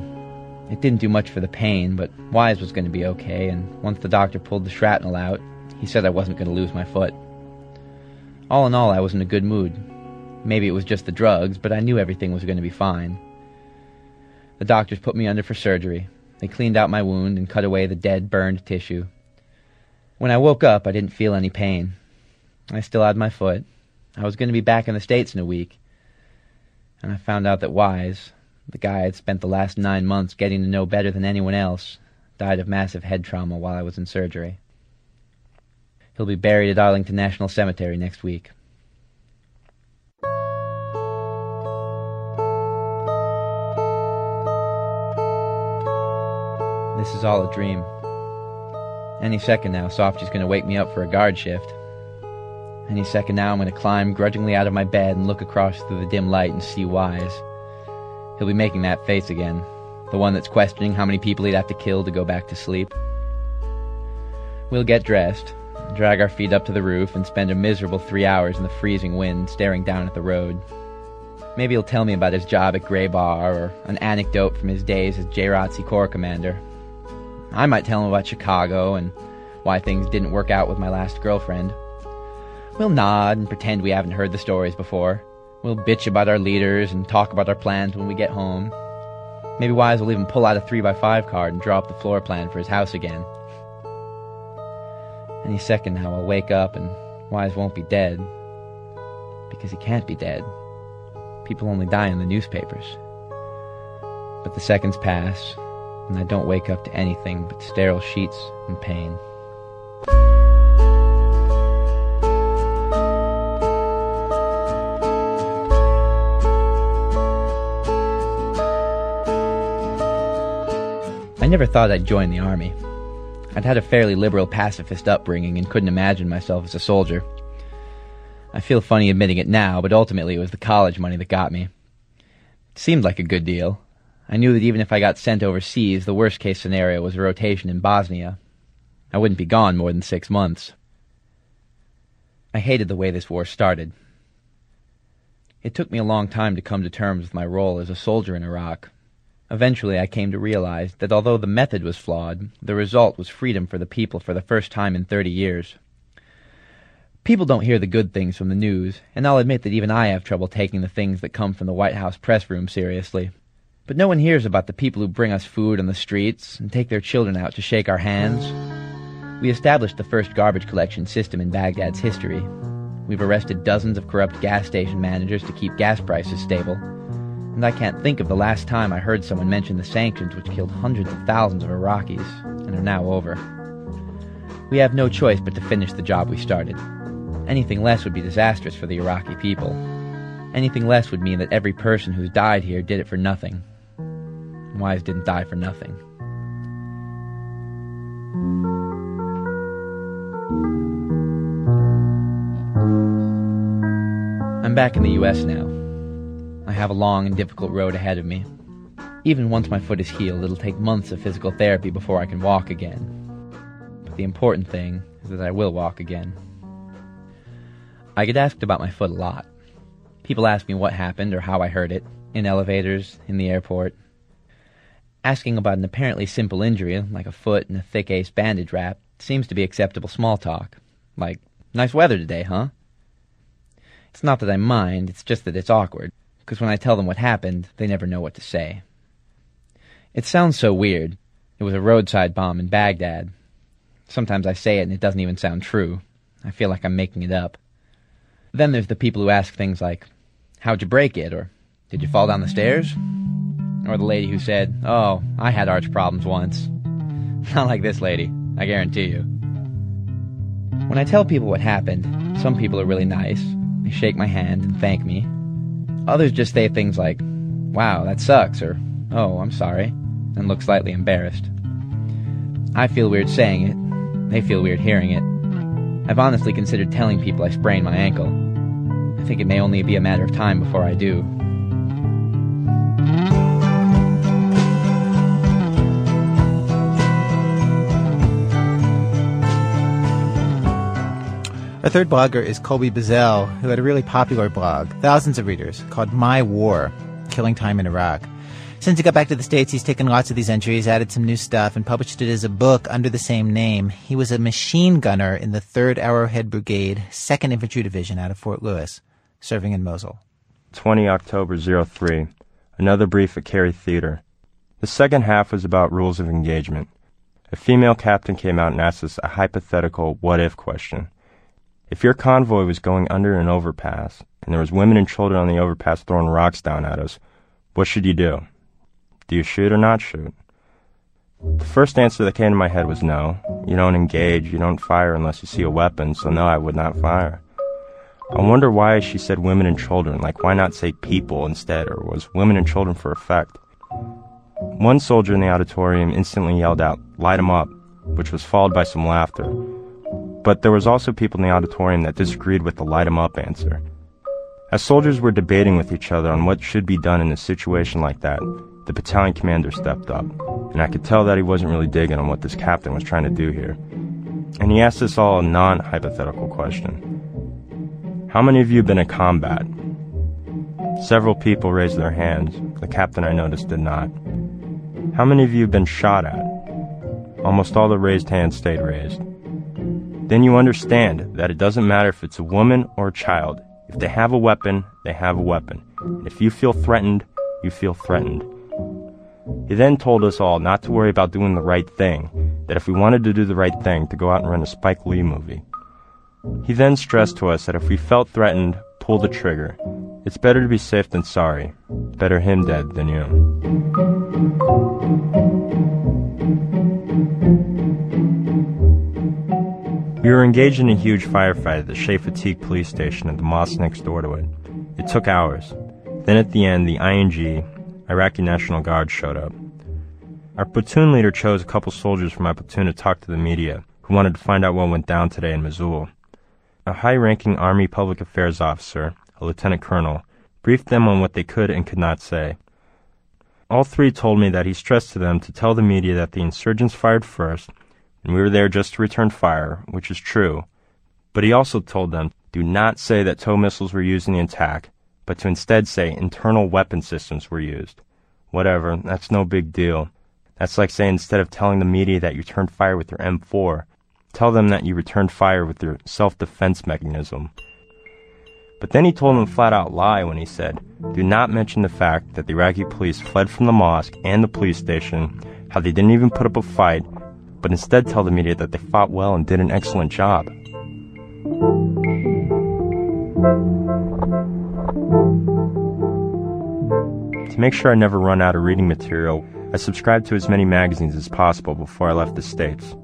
It didn't do much for the pain, but Wise was going to be okay, and once the doctor pulled the shrapnel out, he said I wasn't going to lose my foot. All in all, I was in a good mood. Maybe it was just the drugs, but I knew everything was going to be fine. The doctors put me under for surgery. They cleaned out my wound and cut away the dead, burned tissue. When I woke up, I didn't feel any pain. I still had my foot. I was going to be back in the States in a week. And I found out that Wise, the guy I'd spent the last nine months getting to know better than anyone else, died of massive head trauma while I was in surgery. He'll be buried at Arlington National Cemetery next week. This is all a dream. Any second now, Softy's to wake me up for a guard shift. Any second now, I'm going to climb grudgingly out of my bed and look across through the dim light and see Wise. He'll be making that face again, the one that's questioning how many people he'd have to kill to go back to sleep. We'll get dressed, drag our feet up to the roof, and spend a miserable three hours in the freezing wind staring down at the road. Maybe he'll tell me about his job at Grey Bar or an anecdote from his days as JROTC Corps Commander. I might tell him about Chicago and why things didn't work out with my last girlfriend. We'll nod and pretend we haven't heard the stories before. We'll bitch about our leaders and talk about our plans when we get home. Maybe Wise will even pull out a 3x5 card and draw up the floor plan for his house again. Any second now, I'll wake up and Wise won't be dead. Because he can't be dead. People only die in the newspapers. But the seconds pass, and I don't wake up to anything but sterile sheets and pain. Never thought I'd join the army. I'd had a fairly liberal pacifist upbringing and couldn't imagine myself as a soldier. I feel funny admitting it now, but ultimately it was the college money that got me. It seemed like a good deal. I knew that even if I got sent overseas, the worst case scenario was a rotation in Bosnia. I wouldn't be gone more than six months. I hated the way this war started. It took me a long time to come to terms with my role as a soldier in Iraq. Eventually, I came to realize that although the method was flawed, the result was freedom for the people for the first time in 30 years. People don't hear the good things from the news, and I'll admit that even I have trouble taking the things that come from the White House press room seriously. But no one hears about the people who bring us food on the streets and take their children out to shake our hands. We established the first garbage collection system in Baghdad's history. We've arrested dozens of corrupt gas station managers to keep gas prices stable. And I can't think of the last time I heard someone mention the sanctions which killed hundreds of thousands of Iraqis and are now over. We have no choice but to finish the job we started. Anything less would be disastrous for the Iraqi people. Anything less would mean that every person who's died here did it for nothing. Wise didn't die for nothing. I'm back in the US now. I have a long and difficult road ahead of me. Even once my foot is healed, it'll take months of physical therapy before I can walk again. But the important thing is that I will walk again. I get asked about my foot a lot. People ask me what happened or how I hurt it, in elevators, in the airport. Asking about an apparently simple injury, like a foot and a thick ace bandage wrap, seems to be acceptable small talk. Like, nice weather today, huh? It's not that I mind, it's just that it's awkward, because when I tell them what happened, they never know what to say. It sounds so weird. It was a roadside bomb in Baghdad. Sometimes I say it and it doesn't even sound true. I feel like I'm making it up. Then there's the people who ask things like, How'd you break it? or Did you fall down the stairs? Or the lady who said, Oh, I had arch problems once. *laughs* Not like this lady, I guarantee you. When I tell people what happened, some people are really nice. They shake my hand and thank me. Others just say things like, Wow, that sucks, or Oh, I'm sorry, and look slightly embarrassed. I feel weird saying it. They feel weird hearing it. I've honestly considered telling people I sprained my ankle. I think it may only be a matter of time before I do. Our third blogger is Colby Buzzell, who had a really popular blog, thousands of readers, called My War Killing Time in Iraq. Since he got back to the States, he's taken lots of these entries, added some new stuff, and published it as a book under the same name. He was a machine gunner in the 3rd Arrowhead Brigade, 2nd Infantry Division out of Fort Lewis, serving in Mosul. 20 October 03. Another brief at Carey Theater. The second half was about rules of engagement. A female captain came out and asked us a hypothetical what if question. If your convoy was going under an overpass, and there was women and children on the overpass throwing rocks down at us, what should you do? Do you shoot or not shoot? The first answer that came to my head was no. You don't engage, you don't fire unless you see a weapon, so no, I would not fire. I wonder why she said women and children, like why not say people instead, or was women and children for effect? One soldier in the auditorium instantly yelled out, light 'em up, which was followed by some laughter. But there was also people in the auditorium that disagreed with the light 'em up answer. As soldiers were debating with each other on what should be done in a situation like that, the battalion commander stepped up, and I could tell that he wasn't really digging on what this captain was trying to do here. And he asked us all a non hypothetical question How many of you have been in combat? Several people raised their hands. The captain I noticed did not. How many of you have been shot at? Almost all the raised hands stayed raised then you understand that it doesn't matter if it's a woman or a child. If they have a weapon, they have a weapon. And if you feel threatened, you feel threatened. He then told us all not to worry about doing the right thing, that if we wanted to do the right thing, to go out and run a Spike Lee movie. He then stressed to us that if we felt threatened, pull the trigger. It's better to be safe than sorry. Better him dead than you. We were engaged in a huge firefight at the Shea Fatigue police station at the mosque next door to it. It took hours. Then at the end, the ING, Iraqi National Guard, showed up. Our platoon leader chose a couple soldiers from my platoon to talk to the media, who wanted to find out what went down today in Mosul. A high ranking Army public affairs officer, a lieutenant colonel, briefed them on what they could and could not say. All three told me that he stressed to them to tell the media that the insurgents fired first and we were there just to return fire, which is true. But he also told them, do not say that TOW missiles were used in the attack, but to instead say internal weapon systems were used. Whatever, that's no big deal. That's like saying instead of telling the media that you turned fire with your M4, tell them that you returned fire with your self-defense mechanism. But then he told them flat out lie when he said, do not mention the fact that the Iraqi police fled from the mosque and the police station, how they didn't even put up a fight, but instead tell the media that they fought well and did an excellent job. To make sure I never run out of reading material, I subscribed to as many magazines as possible before I left the States.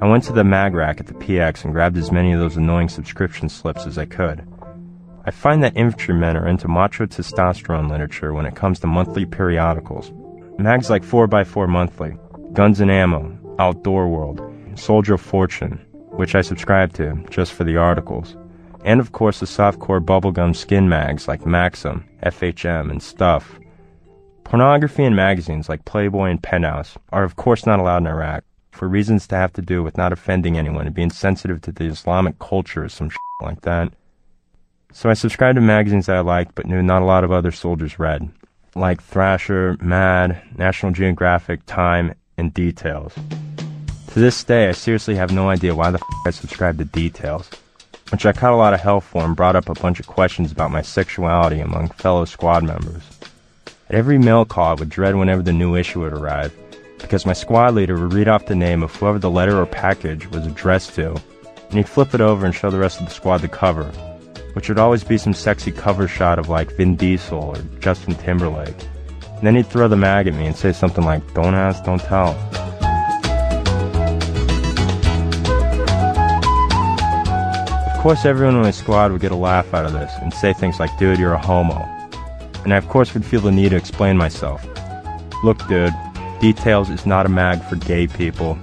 I went to the mag rack at the PX and grabbed as many of those annoying subscription slips as I could. I find that infantrymen are into macho testosterone literature when it comes to monthly periodicals. Mags like 4x4 Monthly, Guns and Ammo, Outdoor World, Soldier of Fortune, which I subscribe to just for the articles. And of course the softcore bubblegum skin mags like Maxim, FHM, and Stuff. Pornography and magazines like Playboy and Penthouse are of course not allowed in Iraq for reasons to have to do with not offending anyone and being sensitive to the Islamic culture or some shit like that. So I subscribed to magazines that I liked but knew not a lot of other soldiers read, like Thrasher, Mad, National Geographic, Time, and Details. To this day, I seriously have no idea why the f- I subscribed to Details, which I caught a lot of hell for and brought up a bunch of questions about my sexuality among fellow squad members. At every mail call, I would dread whenever the new issue would arrive, because my squad leader would read off the name of whoever the letter or package was addressed to, and he'd flip it over and show the rest of the squad the cover, which would always be some sexy cover shot of like Vin Diesel or Justin Timberlake. And then he'd throw the mag at me and say something like, Don't ask, don't tell. Of course, everyone in my squad would get a laugh out of this and say things like, Dude, you're a homo. And I, of course, would feel the need to explain myself. Look, dude, Details is not a mag for gay people.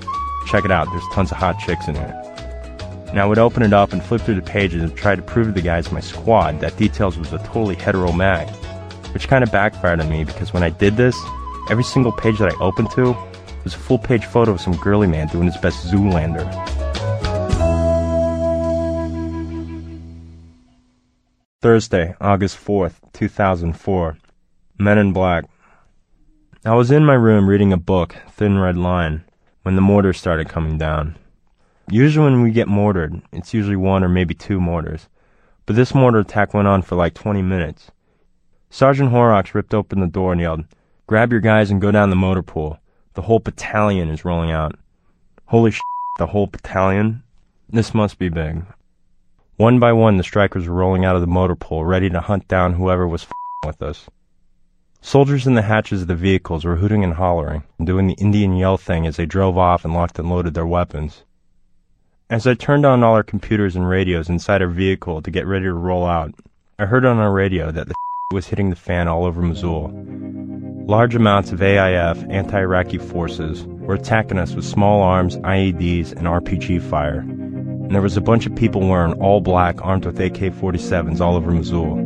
Check it out, there's tons of hot chicks in it. And I would open it up and flip through the pages and try to prove to the guys in my squad that Details was a totally hetero mag. Which kind of backfired on me because when I did this, every single page that I opened to was a full page photo of some girly man doing his best Zoolander. Thursday, August 4th, 2004. Men in Black. I was in my room reading a book, Thin Red Line, when the mortars started coming down. Usually when we get mortared, it's usually one or maybe two mortars. But this mortar attack went on for like 20 minutes. Sergeant Horrocks ripped open the door and yelled, Grab your guys and go down the motor pool. The whole battalion is rolling out. Holy sh! The whole battalion? This must be big. One by one, the Strykers were rolling out of the motor pool, ready to hunt down whoever was with us. Soldiers in the hatches of the vehicles were hooting and hollering, and doing the Indian yell thing as they drove off and locked and loaded their weapons. As I turned on all our computers and radios inside our vehicle to get ready to roll out, I heard on our radio that the was hitting the fan all over Mosul. Large amounts of AIF anti-Iraqi forces were attacking us with small arms, IEDs, and RPG fire. And there was a bunch of people wearing all black armed with AK-47s all over Mosul.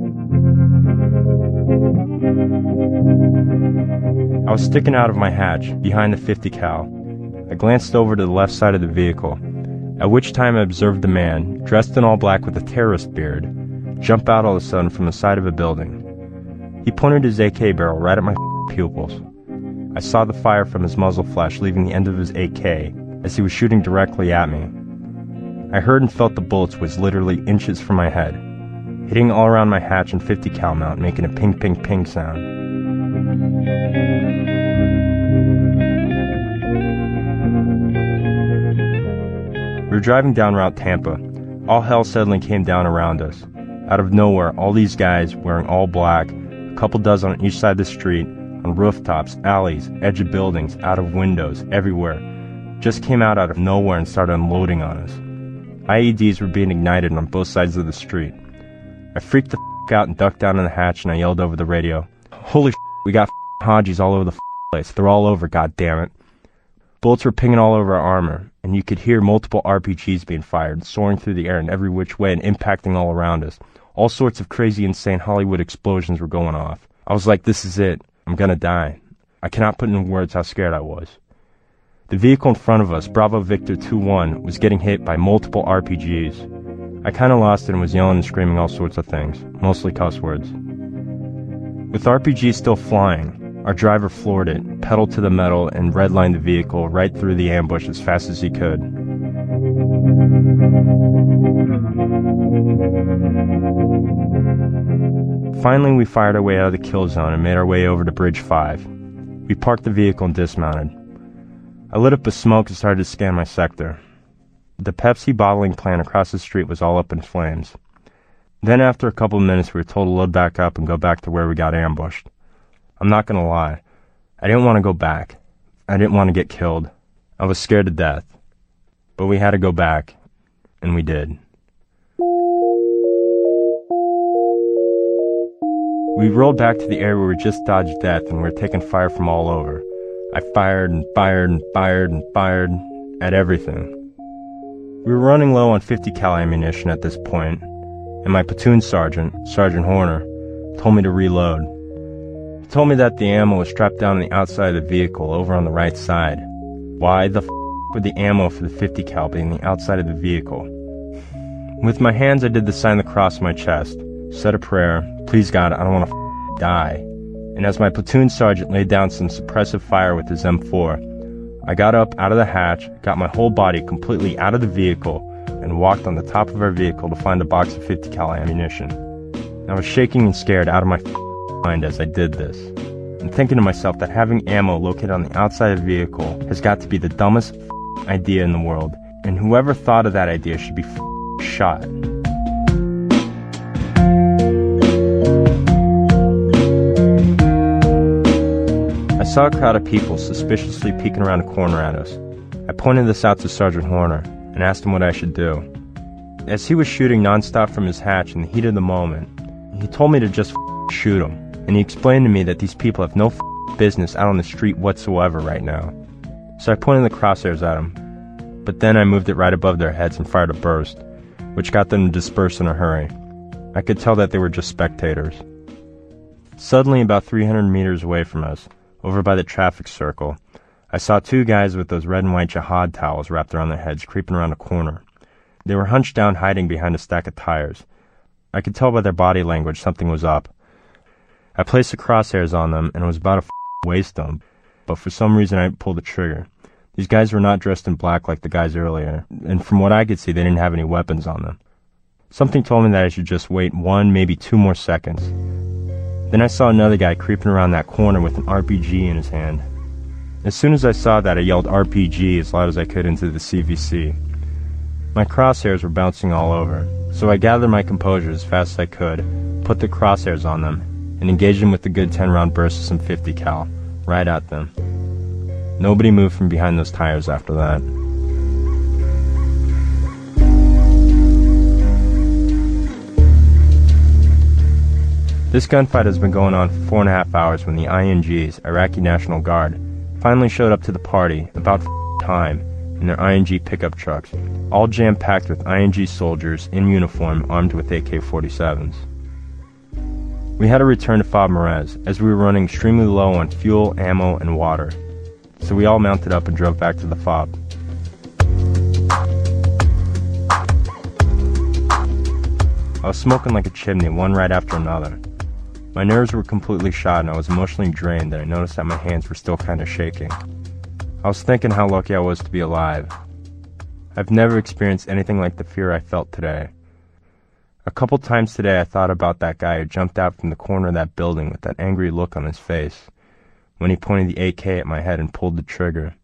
I was sticking out of my hatch, behind the 50 cal. I glanced over to the left side of the vehicle, at which time I observed a man, dressed in all black with a terrorist beard, jump out all of a sudden from the side of a building. He pointed his AK barrel right at my *laughs* pupils. I saw the fire from his muzzle flash leaving the end of his AK as he was shooting directly at me. I heard and felt the bullets whiz literally inches from my head, hitting all around my hatch and 50 cal mount, making a ping ping ping sound. We were driving down Route Tampa. All hell suddenly came down around us. Out of nowhere, all these guys wearing all black, couple dozen on each side of the street, on rooftops, alleys, edge of buildings, out of windows, everywhere, just came out out of nowhere and started unloading on us. IEDs were being ignited on both sides of the street. I freaked the f- out and ducked down in the hatch and I yelled over the radio, Holy f- we got f- Hajis all over the f- place. They're all over, god damn it. Bullets were pinging all over our armor, and you could hear multiple RPGs being fired, soaring through the air in every which way and impacting all around us. All sorts of crazy, insane Hollywood explosions were going off. I was like, this is it. I'm gonna die. I cannot put in words how scared I was. The vehicle in front of us, Bravo Victor 2-1, was getting hit by multiple RPGs. I kinda lost it and was yelling and screaming all sorts of things, mostly cuss words. With RPGs still flying, our driver floored it, pedaled to the metal, and redlined the vehicle right through the ambush as fast as he could. Finally, we fired our way out of the kill zone and made our way over to Bridge 5. We parked the vehicle and dismounted. I lit up a smoke and started to scan my sector. The Pepsi bottling plant across the street was all up in flames. Then, after a couple of minutes, we were told to load back up and go back to where we got ambushed. I'm not gonna lie. I didn't want to go back. I didn't want to get killed. I was scared to death. But we had to go back, and we did. We rolled back to the area where we just dodged death and we were taking fire from all over. I fired and fired and fired and fired at everything. We were running low on 50 cal ammunition at this point, and my platoon sergeant, Sergeant Horner, told me to reload. He told me that the ammo was strapped down on the outside of the vehicle over on the right side. Why the f would the ammo for the 50 cal be on the outside of the vehicle? With my hands, I did the sign of the cross on my chest, said a prayer, please God, I don't want to f- die. And as my platoon sergeant laid down some suppressive fire with his M4, I got up out of the hatch, got my whole body completely out of the vehicle, and walked on the top of our vehicle to find a box of 50 cal ammunition. I was shaking and scared out of my mind as I did this, and thinking to myself that having ammo located on the outside of the vehicle has got to be the dumbest idea in the world, and whoever thought of that idea should be shot. Saw a crowd of people suspiciously peeking around a corner at us. I pointed this out to Sergeant Horner and asked him what I should do. As he was shooting nonstop from his hatch in the heat of the moment, he told me to just shoot him, and he explained to me that these people have no business out on the street whatsoever right now. So I pointed the crosshairs at them, but then I moved it right above their heads and fired a burst, which got them to disperse in a hurry. I could tell that they were just spectators. Suddenly, about 300 meters away from us, over by the traffic circle, I saw two guys with those red and white jihad towels wrapped around their heads creeping around a corner. They were hunched down, hiding behind a stack of tires. I could tell by their body language something was up. I placed the crosshairs on them and was about to waste them, but for some reason I pulled the trigger. These guys were not dressed in black like the guys earlier, and from what I could see, they didn't have any weapons on them. Something told me that I should just wait one, maybe two more seconds. Then I saw another guy creeping around that corner with an RPG in his hand. As soon as I saw that, I yelled RPG as loud as I could into the CVC. My crosshairs were bouncing all over, so I gathered my composure as fast as I could, put the crosshairs on them, and engaged them with a good 10 round burst of some 50 cal, right at them. Nobody moved from behind those tires after that. This gunfight has been going on for four and a half hours when the INGs, Iraqi National Guard, finally showed up to the party about time in their ING pickup trucks, all jam packed with ING soldiers in uniform armed with AK 47s. We had to return to Fob as we were running extremely low on fuel, ammo, and water, so we all mounted up and drove back to the Fob. I was smoking like a chimney, one right after another. My nerves were completely shot and I was emotionally drained and I noticed that my hands were still kind of shaking. I was thinking how lucky I was to be alive. I've never experienced anything like the fear I felt today. A couple times today I thought about that guy who jumped out from the corner of that building with that angry look on his face when he pointed the AK at my head and pulled the trigger.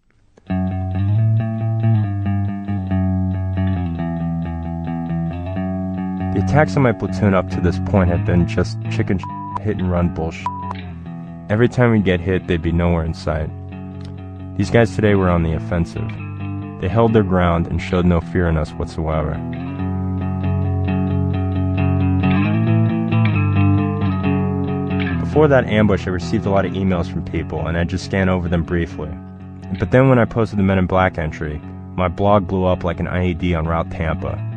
The attacks on my platoon up to this point had been just chicken hit and run bullshit. Every time we'd get hit, they'd be nowhere in sight. These guys today were on the offensive. They held their ground and showed no fear in us whatsoever. Before that ambush, I received a lot of emails from people, and I just scanned over them briefly. But then when I posted the Men in Black entry, my blog blew up like an IED on Route Tampa.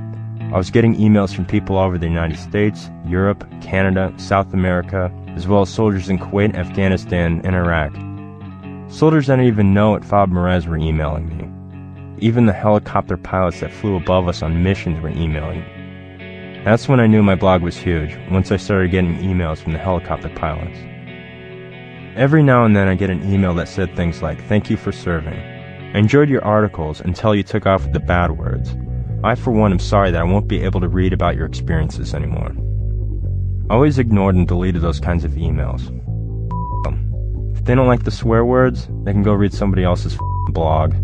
I was getting emails from people all over the United States, Europe, Canada, South America, as well as soldiers in Kuwait, Afghanistan, and Iraq. Soldiers I didn't even know at FOB Marez were emailing me. Even the helicopter pilots that flew above us on missions were emailing. That's when I knew my blog was huge, once I started getting emails from the helicopter pilots. Every now and then I get an email that said things like, Thank you for serving. I enjoyed your articles until you took off with the bad words. I, for one, am sorry that I won't be able to read about your experiences anymore. I always ignored and deleted those kinds of emails. Um, if they don't like the swear words, they can go read somebody else's blog.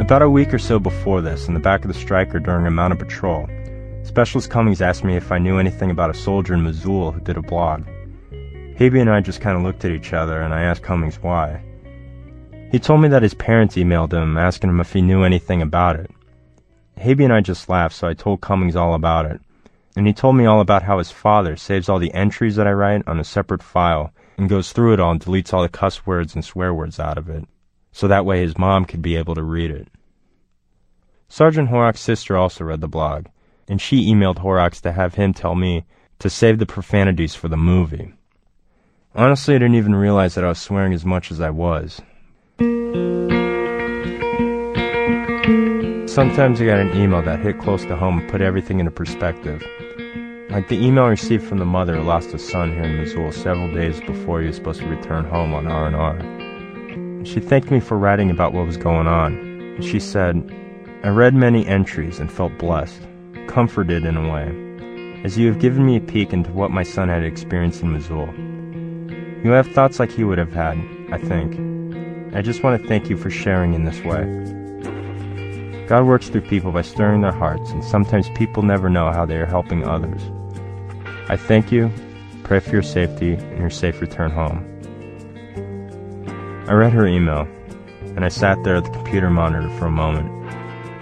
About a week or so before this, in the back of the Stryker during a mounted patrol, Specialist Cummings asked me if I knew anything about a soldier in Mosul who did a blog. Habe and I just kind of looked at each other, and I asked Cummings why. He told me that his parents emailed him asking him if he knew anything about it. Habe and I just laughed, so I told Cummings all about it. And he told me all about how his father saves all the entries that I write on a separate file and goes through it all and deletes all the cuss words and swear words out of it, so that way his mom could be able to read it. Sergeant Horrock's sister also read the blog, and she emailed Horrocks to have him tell me to save the profanities for the movie. Honestly, I didn't even realize that I was swearing as much as I was. Sometimes I got an email that hit close to home and put everything into perspective. Like the email I received from the mother who lost a son here in Mosul several days before he was supposed to return home on R&R. She thanked me for writing about what was going on. She said, I read many entries and felt blessed, comforted in a way, as you have given me a peek into what my son had experienced in Mosul. You have thoughts like he would have had, I think. I just want to thank you for sharing in this way. God works through people by stirring their hearts, and sometimes people never know how they are helping others. I thank you, pray for your safety, and your safe return home. I read her email, and I sat there at the computer monitor for a moment,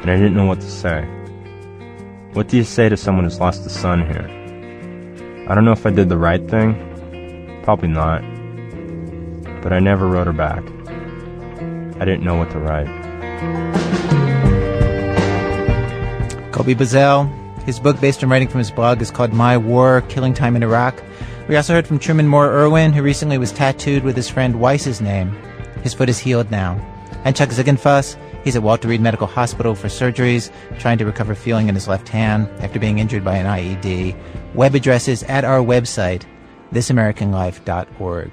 and I didn't know what to say. What do you say to someone who's lost a son here? I don't know if I did the right thing, Probably not. But I never wrote her back. I didn't know what to write. Colby Buzzell. His book, based on writing from his blog, is called My War Killing Time in Iraq. We also heard from Truman Moore Irwin, who recently was tattooed with his friend Wise's name. His foot is healed now. And Chuck Ziegenfuss. He's at Walter Reed Medical Hospital for surgeries, trying to recover feeling in his left hand after being injured by an IED. Web addresses at our website, thisamericanlife.org.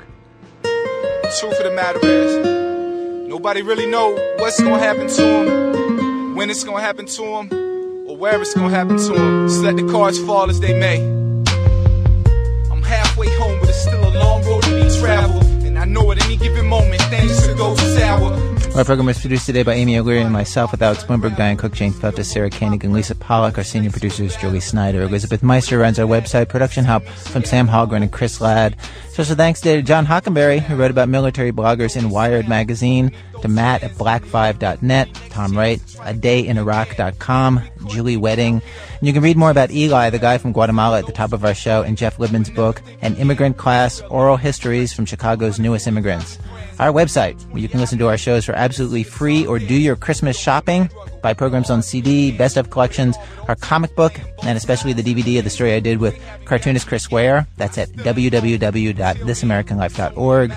Truth of the matter is, nobody really know what's going to happen to him, when it's going to happen to him, or where it's going to happen to him. Just let the cards fall as they may. I'm halfway home, but it's still a long road to be traveled. And I know at any given moment things could go sour. Our program was produced today by Amy O'Leary and myself with Alex Blumberg, Diane Cook, Jane Feltus, Sarah Koenig, and Lisa Pollock. Our senior producers, Julie Snyder. Elizabeth Meister runs our website. Production help from Sam Hallgren and Chris Ladd. Special thanks today to John Hockenberry, who wrote about military bloggers in Wired magazine, to Matt at black5.net, Tom Wright, a day in Iraq.com, Julie Wedding. And you can read more about Eli, the guy from Guatemala at the top of our show, in Jeff Libman's book, An Immigrant Class, Oral Histories from Chicago's Newest Immigrants our website, where you can listen to our shows for absolutely free or do your Christmas shopping, buy programs on CD, best of collections, our comic book, and especially the DVD of the story I did with cartoonist Chris Ware. That's at www.thisamericanlife.org.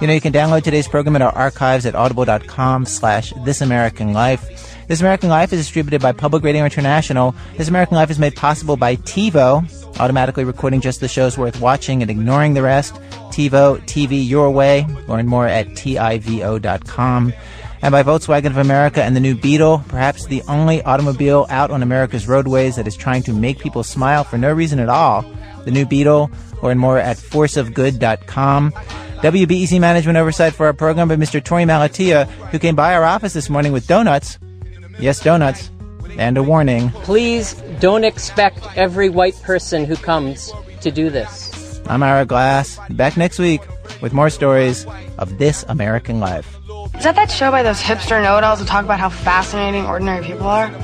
You know, you can download today's program in our archives at audible.com slash thisamericanlife. This American Life is distributed by Public Radio International. This American Life is made possible by TiVo, automatically recording just the shows worth watching and ignoring the rest. TiVo, TV your way. Learn more at TIVO.com. And by Volkswagen of America and the new Beetle, perhaps the only automobile out on America's roadways that is trying to make people smile for no reason at all. The new Beetle. Learn more at forceofgood.com. WBEZ management oversight for our program by Mr. Torey Malatia, who came by our office this morning with donuts. Yes, donuts. And a warning. Please don't expect every white person who comes to do this. I'm Ira Glass. Back next week with more stories of this American life. Is that that show by those hipster know-it-alls that talk about how fascinating ordinary people are? *laughs*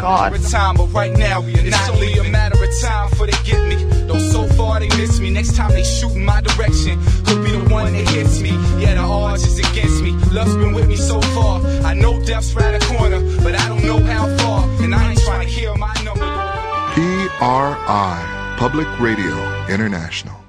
God. Time, but right now, it's only a matter of time for they get me. Though so far they miss me. Next time they shoot in my direction, could be the one that hits me. Yeah, the odds is against me. Love's been with me so far. I know death's right a corner, but I don't know how far. And I ain't trying to hear my number. PRI, Public Radio International.